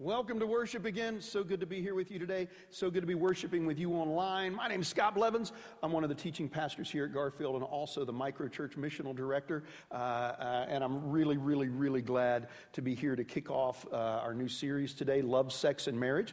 Welcome to worship again. So good to be here with you today. So good to be worshiping with you online. My name is Scott Blevins. I'm one of the teaching pastors here at Garfield and also the microchurch missional director. Uh, uh, and I'm really, really, really glad to be here to kick off uh, our new series today Love, Sex, and Marriage.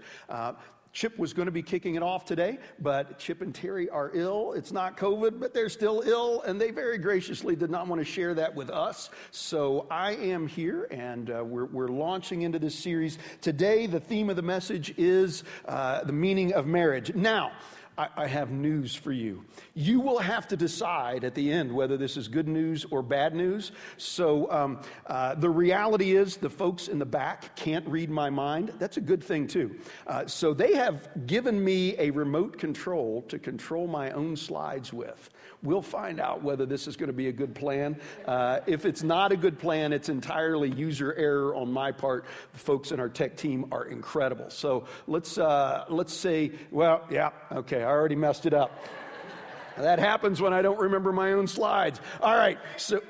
Chip was going to be kicking it off today, but Chip and Terry are ill. It's not COVID, but they're still ill, and they very graciously did not want to share that with us. So I am here, and uh, we're, we're launching into this series. Today, the theme of the message is uh, the meaning of marriage. Now, I, I have news for you. You will have to decide at the end whether this is good news or bad news. So, um, uh, the reality is the folks in the back can't read my mind. That's a good thing, too. Uh, so, they have given me a remote control to control my own slides with. We'll find out whether this is going to be a good plan. Uh, if it's not a good plan, it's entirely user error on my part. The folks in our tech team are incredible. So let's, uh, let's say, well, yeah, okay, I already messed it up. that happens when I don't remember my own slides. All right, so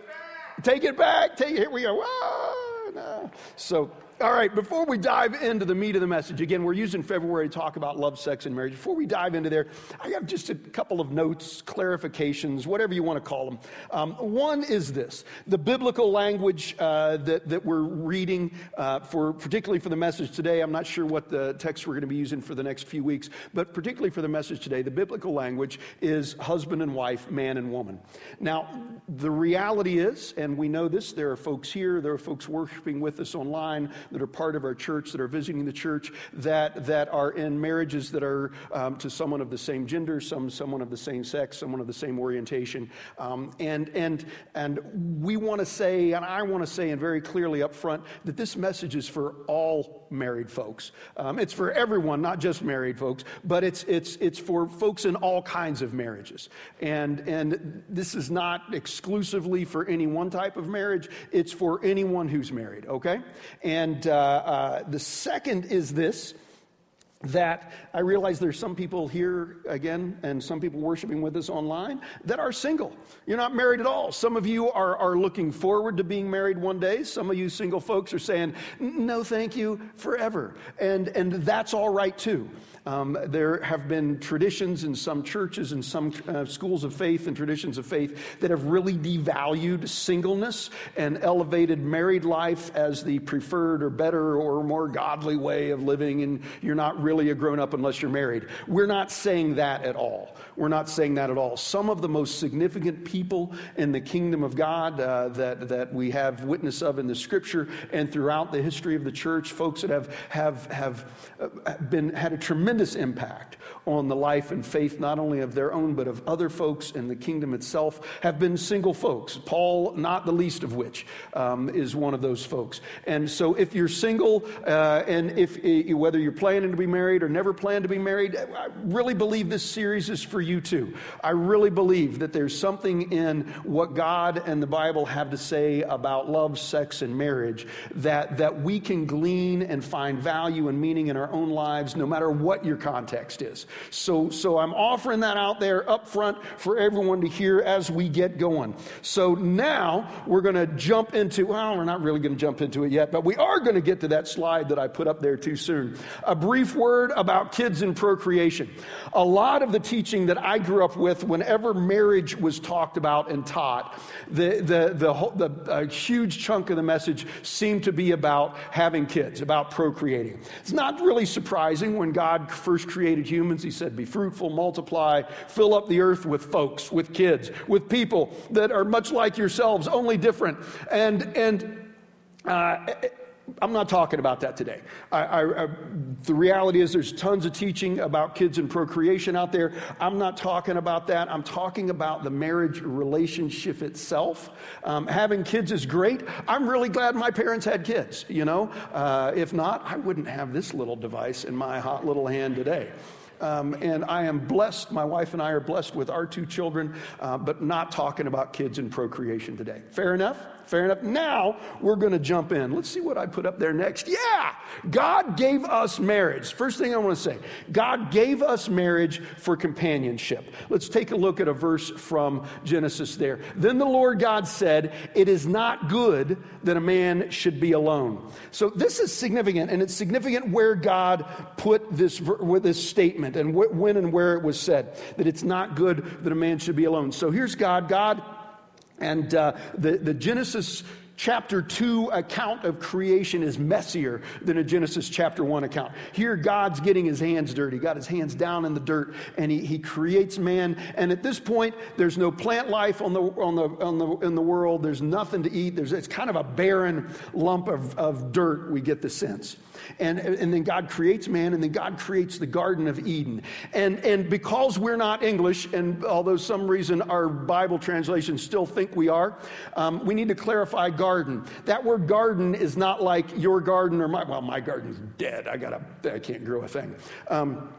take it back. Take it, here we go. Ah, no. So all right, before we dive into the meat of the message, again, we're using February to talk about love, sex, and marriage. Before we dive into there, I have just a couple of notes, clarifications, whatever you want to call them. Um, one is this the biblical language uh, that, that we're reading, uh, for, particularly for the message today. I'm not sure what the text we're going to be using for the next few weeks, but particularly for the message today, the biblical language is husband and wife, man and woman. Now, the reality is, and we know this, there are folks here, there are folks worshiping with us online that are part of our church, that are visiting the church, that, that are in marriages that are um, to someone of the same gender, some someone of the same sex, someone of the same orientation. Um, and, and, and we want to say, and I want to say, and very clearly up front, that this message is for all married folks. Um, it's for everyone, not just married folks, but it's, it's, it's for folks in all kinds of marriages. And, and this is not exclusively for any one type of marriage, it's for anyone who's married, okay? And uh, uh, the second is this that I realize there's some people here again and some people worshiping with us online that are single. You're not married at all. Some of you are, are looking forward to being married one day. Some of you single folks are saying, no, thank you, forever. And, and that's all right too. Um, there have been traditions in some churches and some uh, schools of faith and traditions of faith that have really devalued singleness and elevated married life as the preferred or better or more godly way of living, and you're not really a grown up unless you're married. We're not saying that at all. We're not saying that at all. Some of the most significant people in the kingdom of God uh, that, that we have witness of in the scripture and throughout the history of the church, folks that have, have, have uh, been, had a tremendous impact on the life and faith, not only of their own, but of other folks in the kingdom itself, have been single folks. Paul, not the least of which, um, is one of those folks. And so if you're single, uh, and if uh, whether you're planning to be married or never plan to be married, I really believe this series is for you too. I really believe that there's something in what God and the Bible have to say about love, sex, and marriage that, that we can glean and find value and meaning in our own lives, no matter what your context is. So, so I'm offering that out there up front for everyone to hear as we get going. So now we're going to jump into, well, we're not really going to jump into it yet, but we are going to get to that slide that I put up there too soon. A brief word about kids and procreation. A lot of the teaching that I grew up with, whenever marriage was talked about and taught, the, the, the, the a huge chunk of the message seemed to be about having kids, about procreating. It's not really surprising when God first created humans, He said, Be fruitful, multiply, fill up the earth with folks, with kids, with people that are much like yourselves, only different. And, and uh, I'm not talking about that today. I, I, I, the reality is, there's tons of teaching about kids and procreation out there. I'm not talking about that. I'm talking about the marriage relationship itself. Um, having kids is great. I'm really glad my parents had kids, you know. Uh, if not, I wouldn't have this little device in my hot little hand today. Um, and I am blessed, my wife and I are blessed with our two children, uh, but not talking about kids and procreation today. Fair enough? Fair enough. Now we're going to jump in. Let's see what I put up there next. Yeah, God gave us marriage. First thing I want to say God gave us marriage for companionship. Let's take a look at a verse from Genesis there. Then the Lord God said, It is not good that a man should be alone. So this is significant, and it's significant where God put this, this statement and when and where it was said that it's not good that a man should be alone. So here's God. God and uh, the, the Genesis chapter 2 account of creation is messier than a Genesis chapter 1 account. Here, God's getting his hands dirty, got his hands down in the dirt, and he, he creates man. And at this point, there's no plant life on the, on the, on the, in the world, there's nothing to eat. There's, it's kind of a barren lump of, of dirt, we get the sense. And, and then God creates man, and then God creates the Garden of Eden. And, and because we're not English, and although some reason our Bible translations still think we are, um, we need to clarify garden. That word garden is not like your garden or my, well, my garden's dead. I, gotta, I can't grow a thing. Um,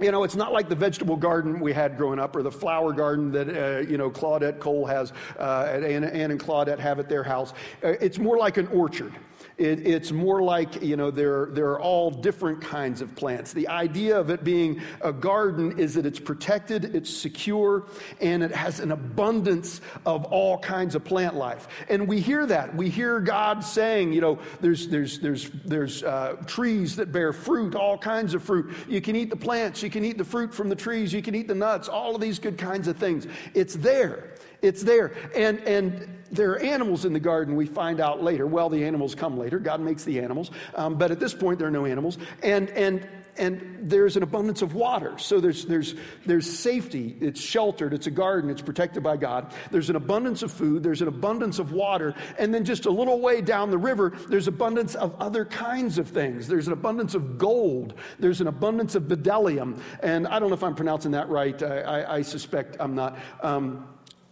you know, it's not like the vegetable garden we had growing up or the flower garden that, uh, you know, Claudette Cole has, uh, and Ann and Claudette have at their house. Uh, it's more like an orchard. It, it's more like, you know, there, there are all different kinds of plants. The idea of it being a garden is that it's protected, it's secure, and it has an abundance of all kinds of plant life. And we hear that. We hear God saying, you know, there's, there's, there's, there's uh, trees that bear fruit, all kinds of fruit. You can eat the plants, you can eat the fruit from the trees, you can eat the nuts, all of these good kinds of things. It's there. It's there. And, and there are animals in the garden, we find out later. Well, the animals come later. God makes the animals. Um, but at this point, there are no animals. And, and, and there's an abundance of water. So there's, there's, there's safety. It's sheltered. It's a garden. It's protected by God. There's an abundance of food. There's an abundance of water. And then just a little way down the river, there's abundance of other kinds of things. There's an abundance of gold. There's an abundance of bdellium. And I don't know if I'm pronouncing that right. I, I, I suspect I'm not. Um,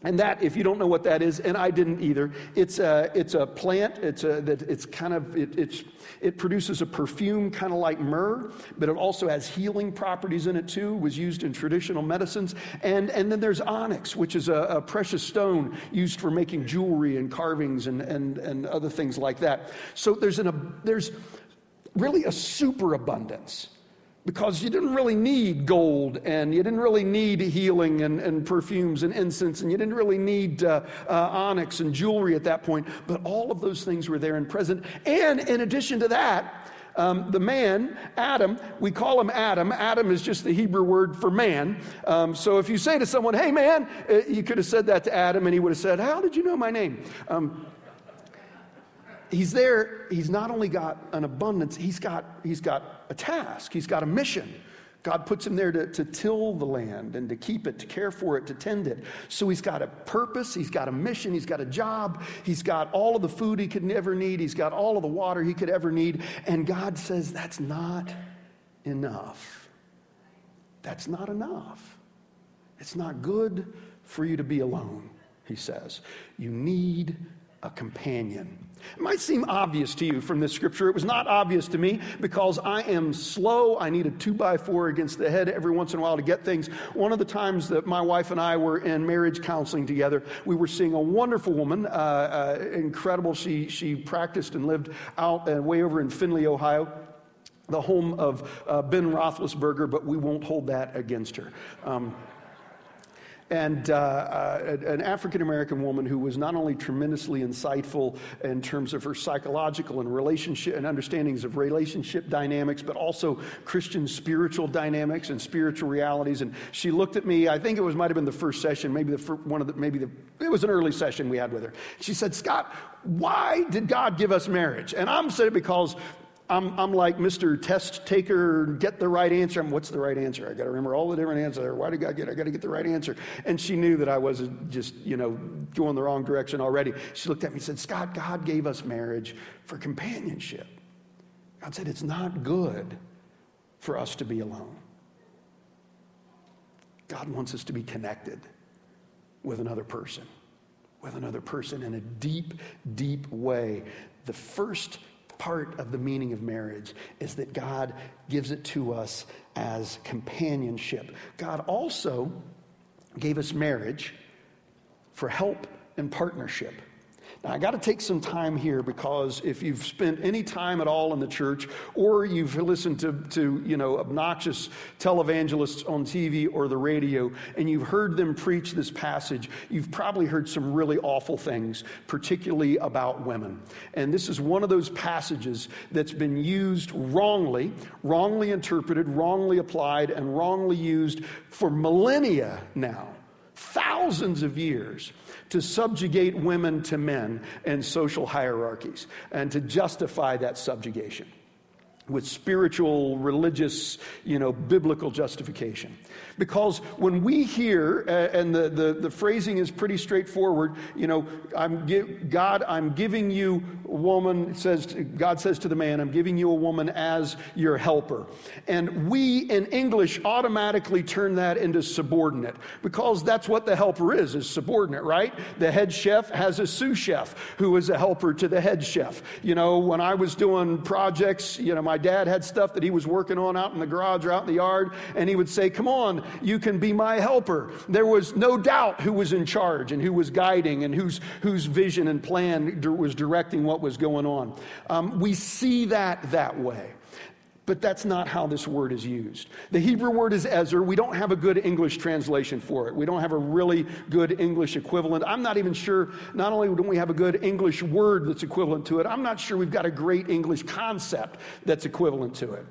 and that, if you don't know what that is, and I didn't either, it's a, it's a plant. It's, a, that it's kind of, it, it's, it produces a perfume kind of like myrrh, but it also has healing properties in it too, was used in traditional medicines. And, and then there's onyx, which is a, a precious stone used for making jewelry and carvings and, and, and other things like that. So there's, an, a, there's really a superabundance because you didn't really need gold and you didn't really need healing and, and perfumes and incense and you didn't really need uh, uh, onyx and jewelry at that point. But all of those things were there and present. And in addition to that, um, the man, Adam, we call him Adam. Adam is just the Hebrew word for man. Um, so if you say to someone, hey man, uh, you could have said that to Adam and he would have said, how did you know my name? Um, he's there, he's not only got an abundance, he's got, he's got a task, he's got a mission. God puts him there to, to till the land and to keep it, to care for it, to tend it. So he's got a purpose, he's got a mission, he's got a job, he's got all of the food he could ever need, he's got all of the water he could ever need. And God says, That's not enough. That's not enough. It's not good for you to be alone, he says. You need a companion. It might seem obvious to you from this scripture. It was not obvious to me because I am slow. I need a two by four against the head every once in a while to get things. One of the times that my wife and I were in marriage counseling together, we were seeing a wonderful woman, uh, uh, incredible. She, she practiced and lived out uh, way over in Findlay, Ohio the home of uh, Ben Roethlisberger, but we won't hold that against her. Um, and uh, uh, an African American woman who was not only tremendously insightful in terms of her psychological and relationship and understandings of relationship dynamics, but also Christian spiritual dynamics and spiritual realities. And she looked at me. I think it was might have been the first session, maybe the first, one of the maybe the it was an early session we had with her. She said, "Scott, why did God give us marriage?" And I'm saying because I'm, I'm like Mr. Test Taker, get the right answer. I'm, what's the right answer? I got to remember all the different answers. Why did I get? I got to get the right answer. And she knew that I was just, you know, going the wrong direction already. She looked at me and said, Scott, God gave us marriage for companionship. God said it's not good for us to be alone. God wants us to be connected with another person, with another person in a deep, deep way. The first part of the meaning of marriage is that God gives it to us as companionship. God also gave us marriage for help and partnership. Now, I got to take some time here because if you've spent any time at all in the church or you've listened to, to you know, obnoxious televangelists on TV or the radio and you've heard them preach this passage, you've probably heard some really awful things, particularly about women. And this is one of those passages that's been used wrongly, wrongly interpreted, wrongly applied, and wrongly used for millennia now, thousands of years to subjugate women to men and social hierarchies and to justify that subjugation with spiritual, religious, you know, biblical justification. Because when we hear, uh, and the, the, the, phrasing is pretty straightforward, you know, I'm God, I'm giving you a woman, says, God says to the man, I'm giving you a woman as your helper. And we in English automatically turn that into subordinate because that's what the helper is, is subordinate, right? The head chef has a sous chef who is a helper to the head chef. You know, when I was doing projects, you know, my dad had stuff that he was working on out in the garage or out in the yard, and he would say, Come on, you can be my helper. There was no doubt who was in charge and who was guiding and whose, whose vision and plan was directing what was going on. Um, we see that that way. But that's not how this word is used. The Hebrew word is ezer. We don't have a good English translation for it. We don't have a really good English equivalent. I'm not even sure, not only don't we have a good English word that's equivalent to it, I'm not sure we've got a great English concept that's equivalent to it.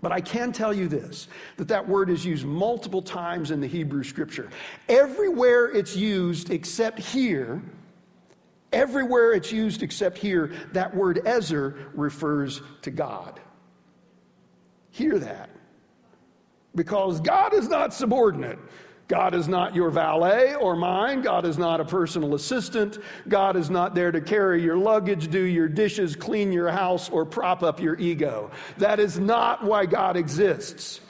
But I can tell you this that that word is used multiple times in the Hebrew scripture. Everywhere it's used except here, everywhere it's used except here, that word ezer refers to God. Hear that. Because God is not subordinate. God is not your valet or mine. God is not a personal assistant. God is not there to carry your luggage, do your dishes, clean your house, or prop up your ego. That is not why God exists.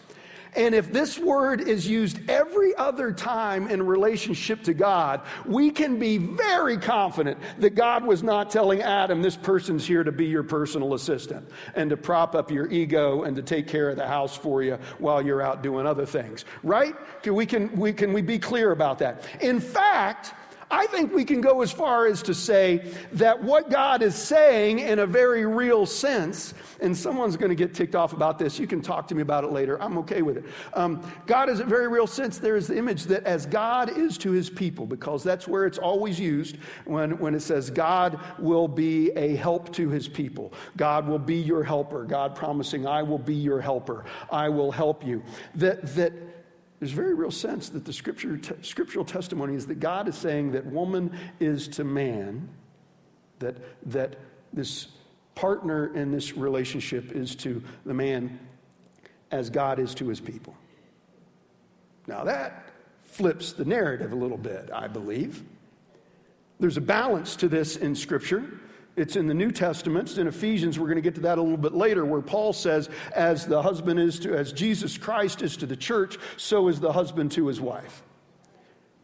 And if this word is used every other time in relationship to God, we can be very confident that God was not telling Adam, this person's here to be your personal assistant and to prop up your ego and to take care of the house for you while you're out doing other things. Right? Can we, can we, can we be clear about that? In fact, I think we can go as far as to say that what God is saying in a very real sense, and someone's going to get ticked off about this. You can talk to me about it later. I'm okay with it. Um, God is a very real sense. There is the image that as God is to his people, because that's where it's always used when, when it says God will be a help to his people. God will be your helper. God promising, I will be your helper. I will help you. That, that, there's very real sense that the scripture, scriptural testimony is that God is saying that woman is to man, that, that this partner in this relationship is to the man as God is to his people. Now that flips the narrative a little bit, I believe. There's a balance to this in Scripture. It's in the New Testament. In Ephesians, we're going to get to that a little bit later, where Paul says, as the husband is to, as Jesus Christ is to the church, so is the husband to his wife.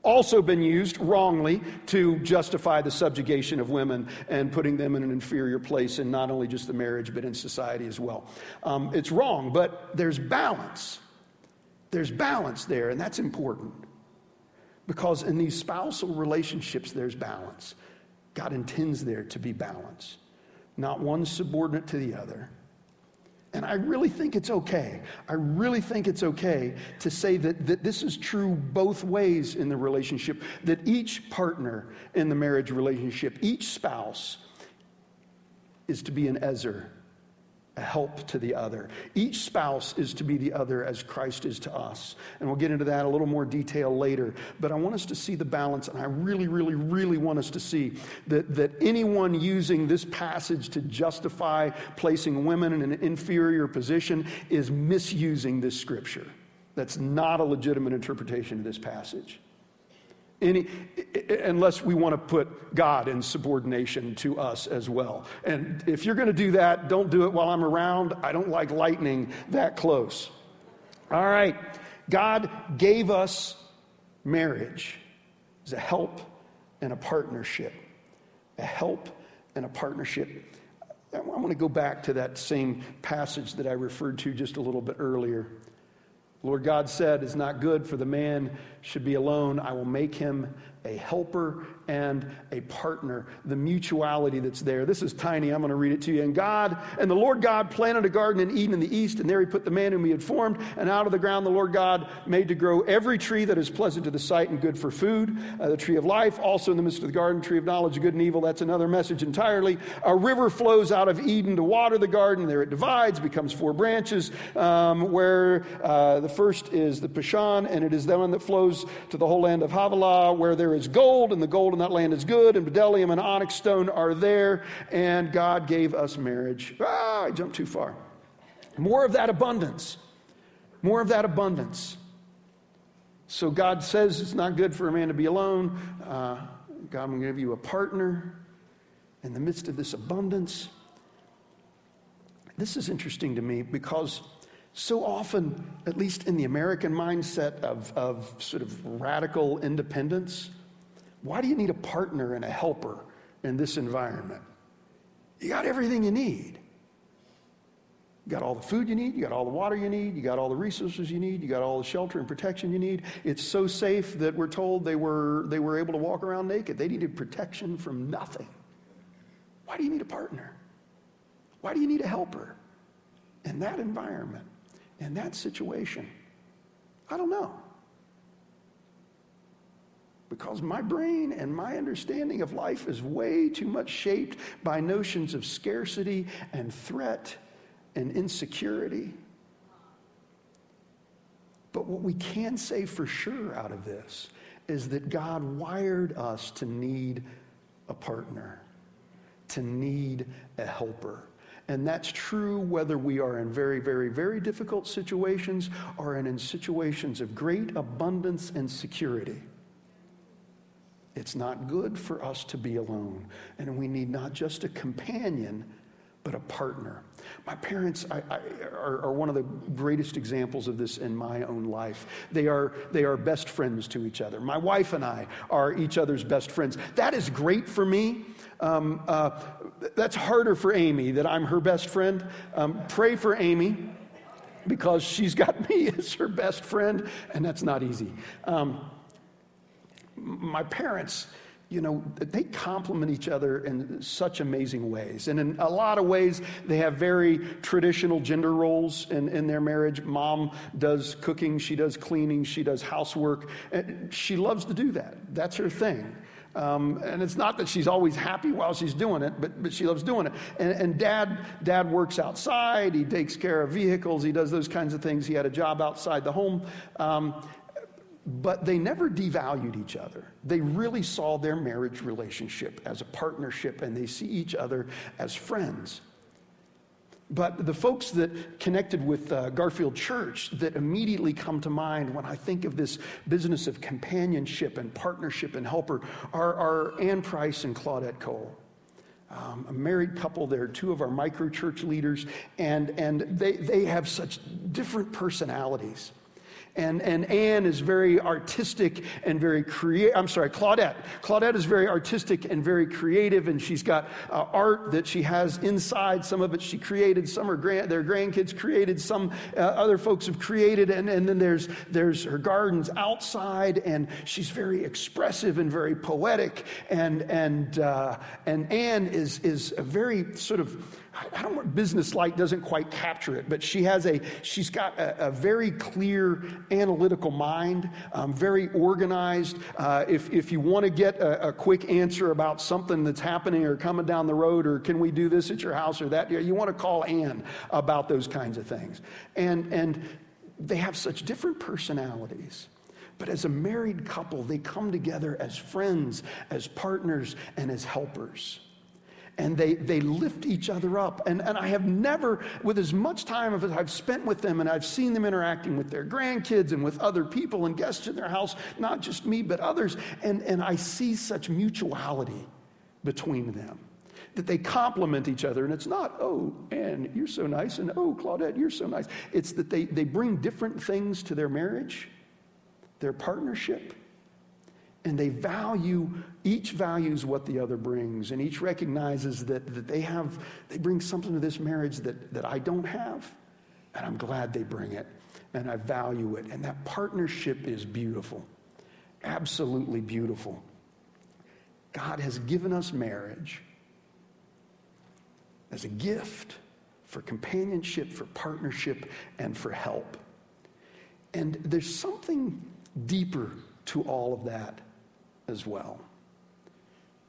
Also been used wrongly to justify the subjugation of women and putting them in an inferior place in not only just the marriage, but in society as well. Um, it's wrong, but there's balance. There's balance there, and that's important. Because in these spousal relationships, there's balance. God intends there to be balance, not one subordinate to the other, And I really think it's okay. I really think it's okay to say that, that this is true both ways in the relationship, that each partner in the marriage relationship, each spouse, is to be an Ezer a help to the other. Each spouse is to be the other as Christ is to us. And we'll get into that a little more detail later. But I want us to see the balance, and I really, really, really want us to see that, that anyone using this passage to justify placing women in an inferior position is misusing this scripture. That's not a legitimate interpretation of this passage. Any, unless we want to put God in subordination to us as well. And if you're going to do that, don't do it while I'm around. I don't like lightning that close. All right. God gave us marriage as a help and a partnership. A help and a partnership. I want to go back to that same passage that I referred to just a little bit earlier. Lord God said, It's not good for the man should be alone. I will make him a helper and a partner, the mutuality that's there. This is tiny. I'm going to read it to you. And God, and the Lord God planted a garden in Eden in the east, and there he put the man whom he had formed. And out of the ground the Lord God made to grow every tree that is pleasant to the sight and good for food, uh, the tree of life, also in the midst of the garden, tree of knowledge of good and evil. That's another message entirely. A river flows out of Eden to water the garden. There it divides, becomes four branches, um, where uh, the first is the Pishon, and it is the one that flows to the whole land of Havilah, where there is gold, and the gold in that land is good, and bdellium and onyx stone are there, and God gave us marriage. Ah, I jumped too far. More of that abundance. More of that abundance. So God says it's not good for a man to be alone. Uh, God will give you a partner in the midst of this abundance. This is interesting to me because so often, at least in the American mindset of, of sort of radical independence, why do you need a partner and a helper in this environment? You got everything you need. You got all the food you need, you got all the water you need, you got all the resources you need, you got all the shelter and protection you need. It's so safe that we're told they were, they were able to walk around naked. They needed protection from nothing. Why do you need a partner? Why do you need a helper in that environment, in that situation? I don't know because my brain and my understanding of life is way too much shaped by notions of scarcity and threat and insecurity. But what we can say for sure out of this is that God wired us to need a partner, to need a helper. And that's true whether we are in very, very, very difficult situations or in, situations of great abundance and security. It's not good for us to be alone. And we need not just a companion, but a partner. My parents I, I, are, are, one of the greatest examples of this in my own life. They are, they are best friends to each other. My wife and I are each other's best friends. That is great for me. Um, uh, that's harder for Amy that I'm her best friend. Um, pray for Amy because she's got me as her best friend, and that's not easy. Um, my parents, you know, they complement each other in such amazing ways. And in a lot of ways, they have very traditional gender roles in, in their marriage. Mom does cooking, she does cleaning, she does housework. And she loves to do that. That's her thing. Um, and it's not that she's always happy while she's doing it, but, but she loves doing it. And, and, dad, dad works outside. He takes care of vehicles. He does those kinds of things. He had a job outside the home. Um, but they never devalued each other. They really saw their marriage relationship as a partnership and they see each other as friends. But the folks that connected with uh, Garfield Church that immediately come to mind when I think of this business of companionship and partnership and helper are, are Ann Price and Claudette Cole. Um, a married couple, they're two of our micro church leaders, and, and they, they have such different personalities. And, and Anne is very artistic and very creative. I'm sorry, Claudette. Claudette is very artistic and very creative, and she's got uh, art that she has inside. Some of it she created, some her grand, their grandkids created, some uh, other folks have created, and, and then there's, there's her gardens outside, and she's very expressive and very poetic. And, and, uh, and Anne is, is a very sort of I don't want business like doesn't quite capture it, but she has a she's got a, a very clear analytical mind, um, very organized. Uh, if if you want to get a, a, quick answer about something that's happening or coming down the road, or can we do this at your house or that, you want to call Anne about those kinds of things. And and they have such different personalities. But as a married couple, they come together as friends, as partners, and as helpers and they, they lift each other up. And, and I have never, with as much time as I've spent with them, and I've seen them interacting with their grandkids and with other people and guests in their house, not just me, but others, and, and I see such mutuality between them. That they complement each other, and it's not, oh, Anne, you're so nice, and oh, Claudette, you're so nice. It's that they, they bring different things to their marriage, their partnership, and they value each values what the other brings and each recognizes that, that they have they bring something to this marriage that, that i don't have and i'm glad they bring it and i value it and that partnership is beautiful absolutely beautiful. God has given us marriage as a gift for companionship for partnership and for help. And there's something deeper to all of that as well.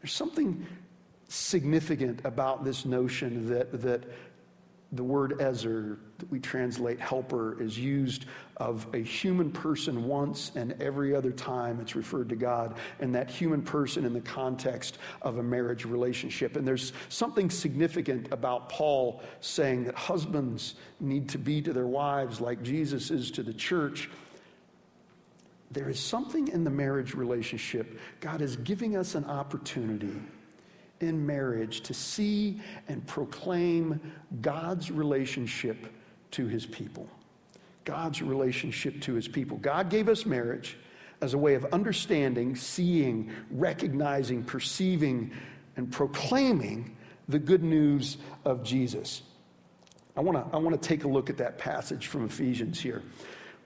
There's something significant about this notion that, that the word ezer that we translate helper is used of a human person once and every other time it's referred to God and that human person in the context of a marriage relationship. And there's something significant about Paul saying that husbands need to be to their wives like Jesus is to the church there is something in the marriage relationship. God is giving us an opportunity in marriage to see and proclaim God's relationship to his people. God's relationship to his people. God gave us marriage as a way of understanding, seeing, recognizing, perceiving, and proclaiming the good news of Jesus. I want to I wanna take a look at that passage from Ephesians here.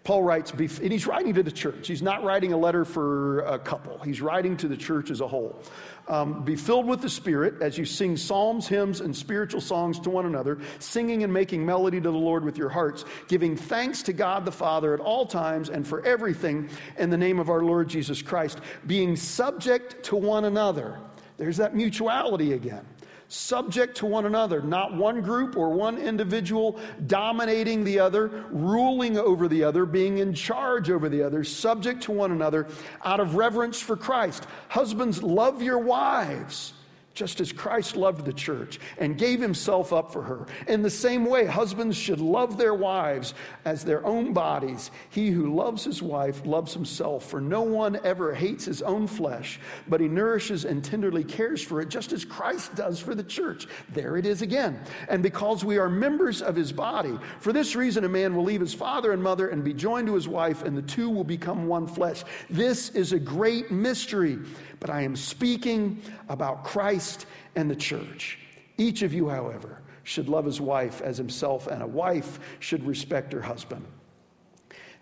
Paul writes, and he's writing to the church. He's not writing a letter for a couple, he's writing to the church as a whole. Um, be filled with the Spirit as you sing psalms, hymns, and spiritual songs to one another, singing and making melody to the Lord with your hearts, giving thanks to God the Father at all times and for everything in the name of our Lord Jesus Christ, being subject to one another. There's that mutuality again subject to one another, not one group or one individual dominating the other, ruling over the other, being in charge over the other, subject to one another out of reverence for Christ. Husbands, love your wives just as Christ loved the church and gave himself up for her. In the same way, husbands should love their wives as their own bodies. He who loves his wife loves himself, for no one ever hates his own flesh, but he nourishes and tenderly cares for it, just as Christ does for the church. There it is again. And because we are members of his body, for this reason, a man will leave his father and mother and be joined to his wife, and the two will become one flesh. This is a great mystery but I am speaking about Christ and the church. Each of you, however, should love his wife as himself, and a wife should respect her husband.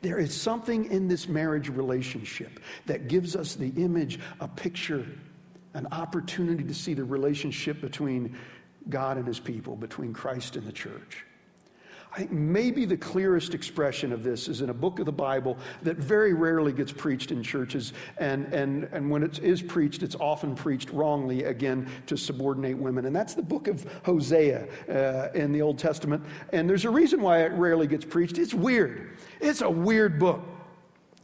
There is something in this marriage relationship that gives us the image, a picture, an opportunity to see the relationship between God and his people, between Christ and the church. I think maybe the clearest expression of this is in a book of the Bible that very rarely gets preached in churches. And, and, and when it is preached, it's often preached wrongly, again, to subordinate women. And that's the book of Hosea uh, in the Old Testament. And there's a reason why it rarely gets preached. It's weird, it's a weird book.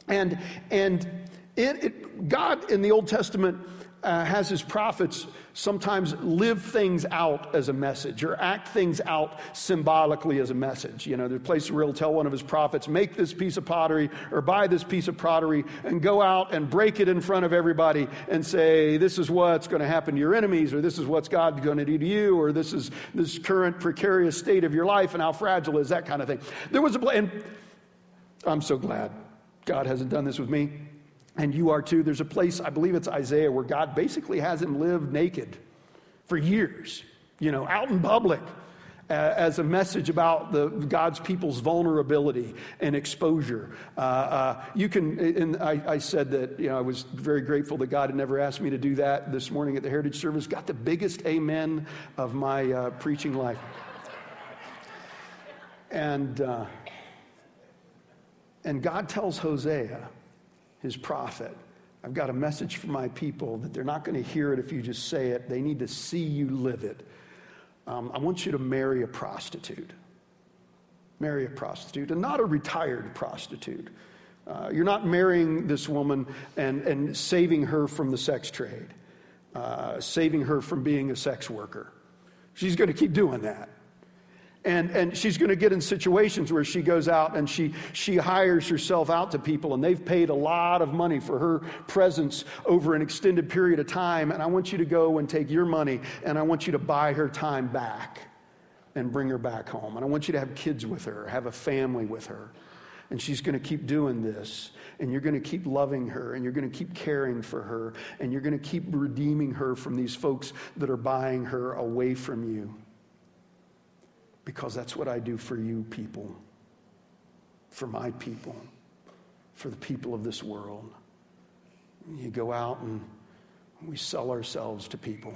And, and it, it, God in the Old Testament uh, has his prophets sometimes live things out as a message or act things out symbolically as a message. You know, there's places where he'll tell one of his prophets, make this piece of pottery or buy this piece of pottery and go out and break it in front of everybody and say, this is what's going to happen to your enemies or this is what's God going to do to you or this is this current precarious state of your life and how fragile is that kind of thing. There was a, and I'm so glad God hasn't done this with me. And you are too. There's a place, I believe it's Isaiah, where God basically has him live naked for years, you know, out in public as a message about the, God's people's vulnerability and exposure. Uh, uh, you can, and I, I, said that you know, I was very grateful that God had never asked me to do that this morning at the Heritage Service. Got the biggest amen of my uh, preaching life. And, uh, and God tells Hosea, his prophet, I've got a message for my people that they're not going to hear it if you just say it. They need to see you live it um, I want you to marry a prostitute. Marry a prostitute, and not a retired prostitute. Uh, you're not marrying this woman and, and saving her from the sex trade, uh, saving her from being a sex worker. She's going to keep doing that. And, and she's going to get in situations where she goes out and she, she hires herself out to people, and they've paid a lot of money for her presence over an extended period of time. And I want you to go and take your money, and I want you to buy her time back and bring her back home. And I want you to have kids with her, have a family with her. And she's going to keep doing this. And you're going to keep loving her. And you're going to keep caring for her. And you're going to keep redeeming her from these folks that are buying her away from you because that's what I do for you people, for my people, for the people of this world. You go out and we sell ourselves to people.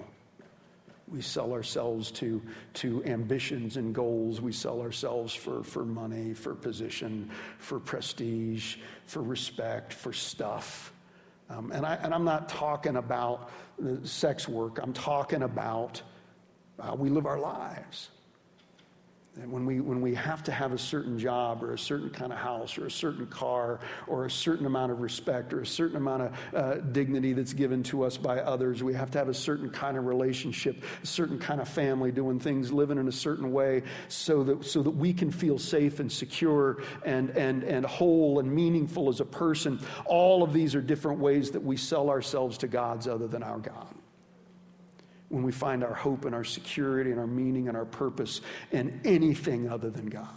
We sell ourselves to, to ambitions and goals. We sell ourselves for, for money, for position, for prestige, for respect, for stuff. Um, and, I, and I'm not talking about sex work, I'm talking about uh, we live our lives. When we, when we have to have a certain job or a certain kind of house or a certain car or a certain amount of respect or a certain amount of uh, dignity that's given to us by others, we have to have a certain kind of relationship, a certain kind of family, doing things, living in a certain way so that, so that we can feel safe and secure and, and, and whole and meaningful as a person. All of these are different ways that we sell ourselves to gods other than our God when we find our hope and our security and our meaning and our purpose in anything other than God.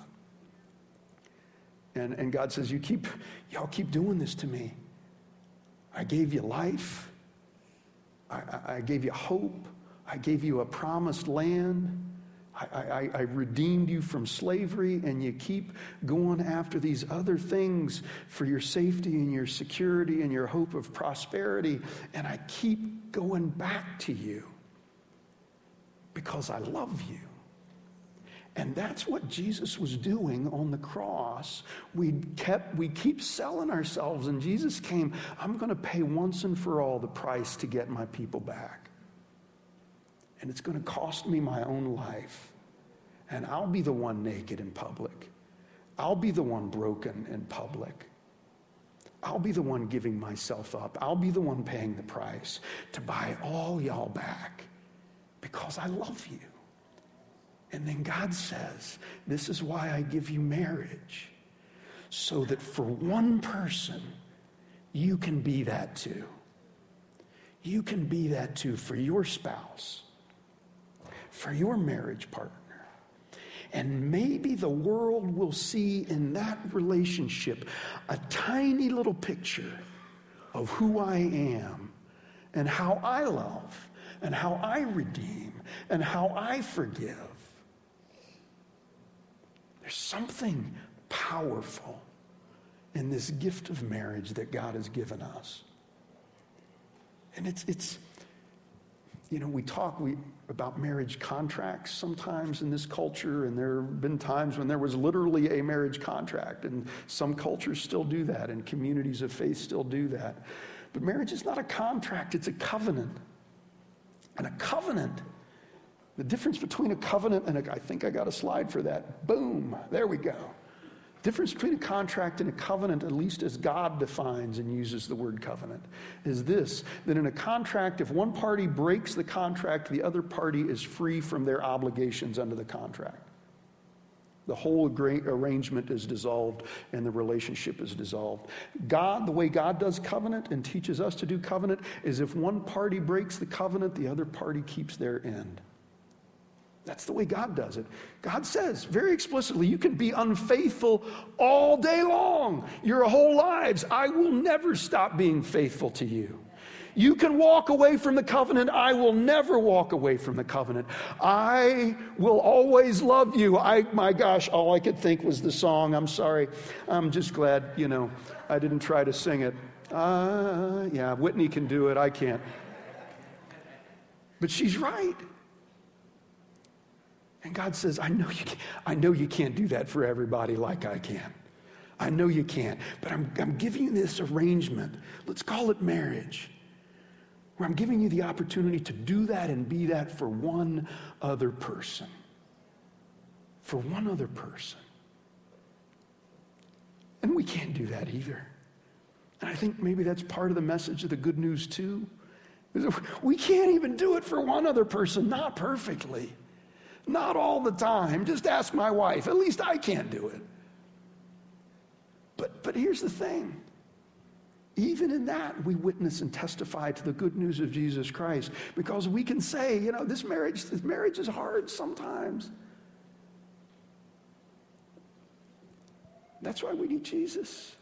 And, and God says, You keep, y'all keep doing this to me. I gave you life. I, I, gave you hope. I gave you a promised land. I, I, I, redeemed you from slavery, and you keep going after these other things for your safety and your security and your hope of prosperity. And I keep going back to you because I love you. And that's what Jesus was doing on the cross. We kept we keep selling ourselves and Jesus came, I'm going to pay once and for all the price to get my people back. And it's going to cost me my own life. And I'll be the one naked in public. I'll be the one broken in public. I'll be the one giving myself up. I'll be the one paying the price to buy all y'all back because I love you. And then God says, This is why I give you marriage, so that for one person, you can be that too. You can be that too for your spouse, for your marriage partner. And maybe the world will see in that relationship a tiny little picture of who I am and how I love and how I redeem and how I forgive. There's something powerful in this gift of marriage that God has given us. And it's, it's you know, we talk we, about marriage contracts sometimes in this culture, and there have been times when there was literally a marriage contract, and some cultures still do that, and communities of faith still do that. But marriage is not a contract, it's a covenant. And a covenant, the difference between a covenant and a, I think I got a slide for that. Boom, there we go. Difference between a contract and a covenant, at least as God defines and uses the word covenant, is this that in a contract, if one party breaks the contract, the other party is free from their obligations under the contract. The whole arrangement is dissolved and the relationship is dissolved. God, the way God does covenant and teaches us to do covenant, is if one party breaks the covenant, the other party keeps their end. That's the way God does it. God says very explicitly, you can be unfaithful all day long, your whole lives. I will never stop being faithful to you. You can walk away from the covenant. I will never walk away from the covenant. I will always love you. I, my gosh, all I could think was the song. I'm sorry. I'm just glad, you know, I didn't try to sing it. Uh, yeah, Whitney can do it. I can't. But she's right. And God says, I know you can't, I know you can't do that for everybody like I can. I know you can't, but I'm, I'm giving you this arrangement. Let's call it marriage, where I'm giving you the opportunity to do that and be that for one other person. For one other person. And we can't do that either. And I think maybe that's part of the message of the good news, too. We can't even do it for one other person, not perfectly. Not all the time. Just ask my wife. At least I can't do it. But, but here's the thing. Even in that, we witness and testify to the good news of Jesus Christ because we can say, you know, this marriage, this marriage is hard sometimes. That's why we need Jesus.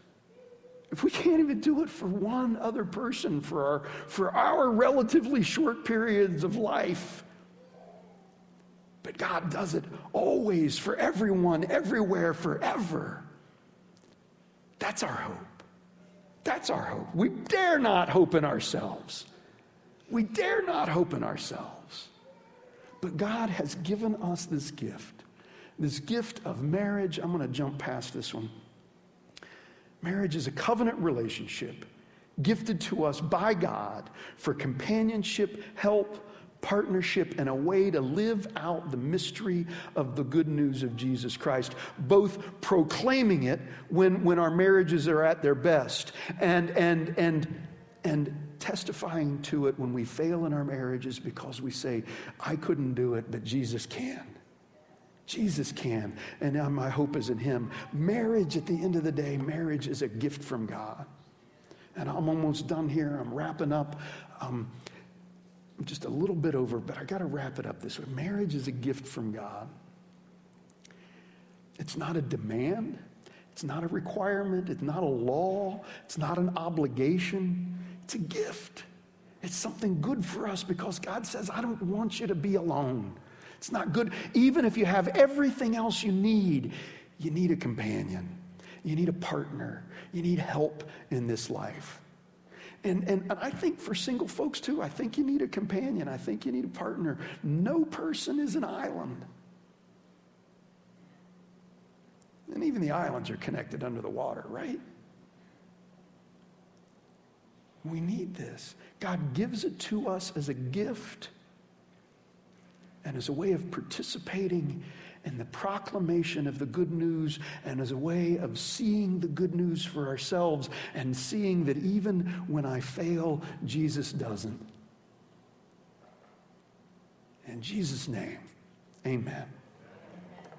If we can't even do it for one other person for our, for our relatively short periods of life, but God does it always for everyone, everywhere, forever. That's our hope. That's our hope. We dare not hope in ourselves. We dare not hope in ourselves. But God has given us this gift, this gift of marriage. I'm going to jump past this one. Marriage is a covenant relationship gifted to us by God for companionship, help, partnership and a way to live out the mystery of the good news of Jesus Christ, both proclaiming it when, when our marriages are at their best and, and, and, and testifying to it when we fail in our marriages because we say, I couldn't do it, but Jesus can. Jesus can, and now my hope is in Him. Marriage, at the end of the day, marriage is a gift from God. And I'm almost done here. I'm wrapping up. Um, just a little bit over, but I got to wrap it up this way. Marriage is a gift from God. It's not a demand, it's not a requirement, it's not a law, it's not an obligation. It's a gift. It's something good for us because God says, I don't want you to be alone. It's not good. Even if you have everything else you need, you need a companion, you need a partner, you need help in this life. And, and, and I think for single folks too, I think you need a companion. I think you need a partner. No person is an island. And even the islands are connected under the water, right? We need this. God gives it to us as a gift and as a way of participating and the proclamation of the good news and as a way of seeing the good news for ourselves and seeing that even when I fail, Jesus doesn't. In Jesus' name, amen.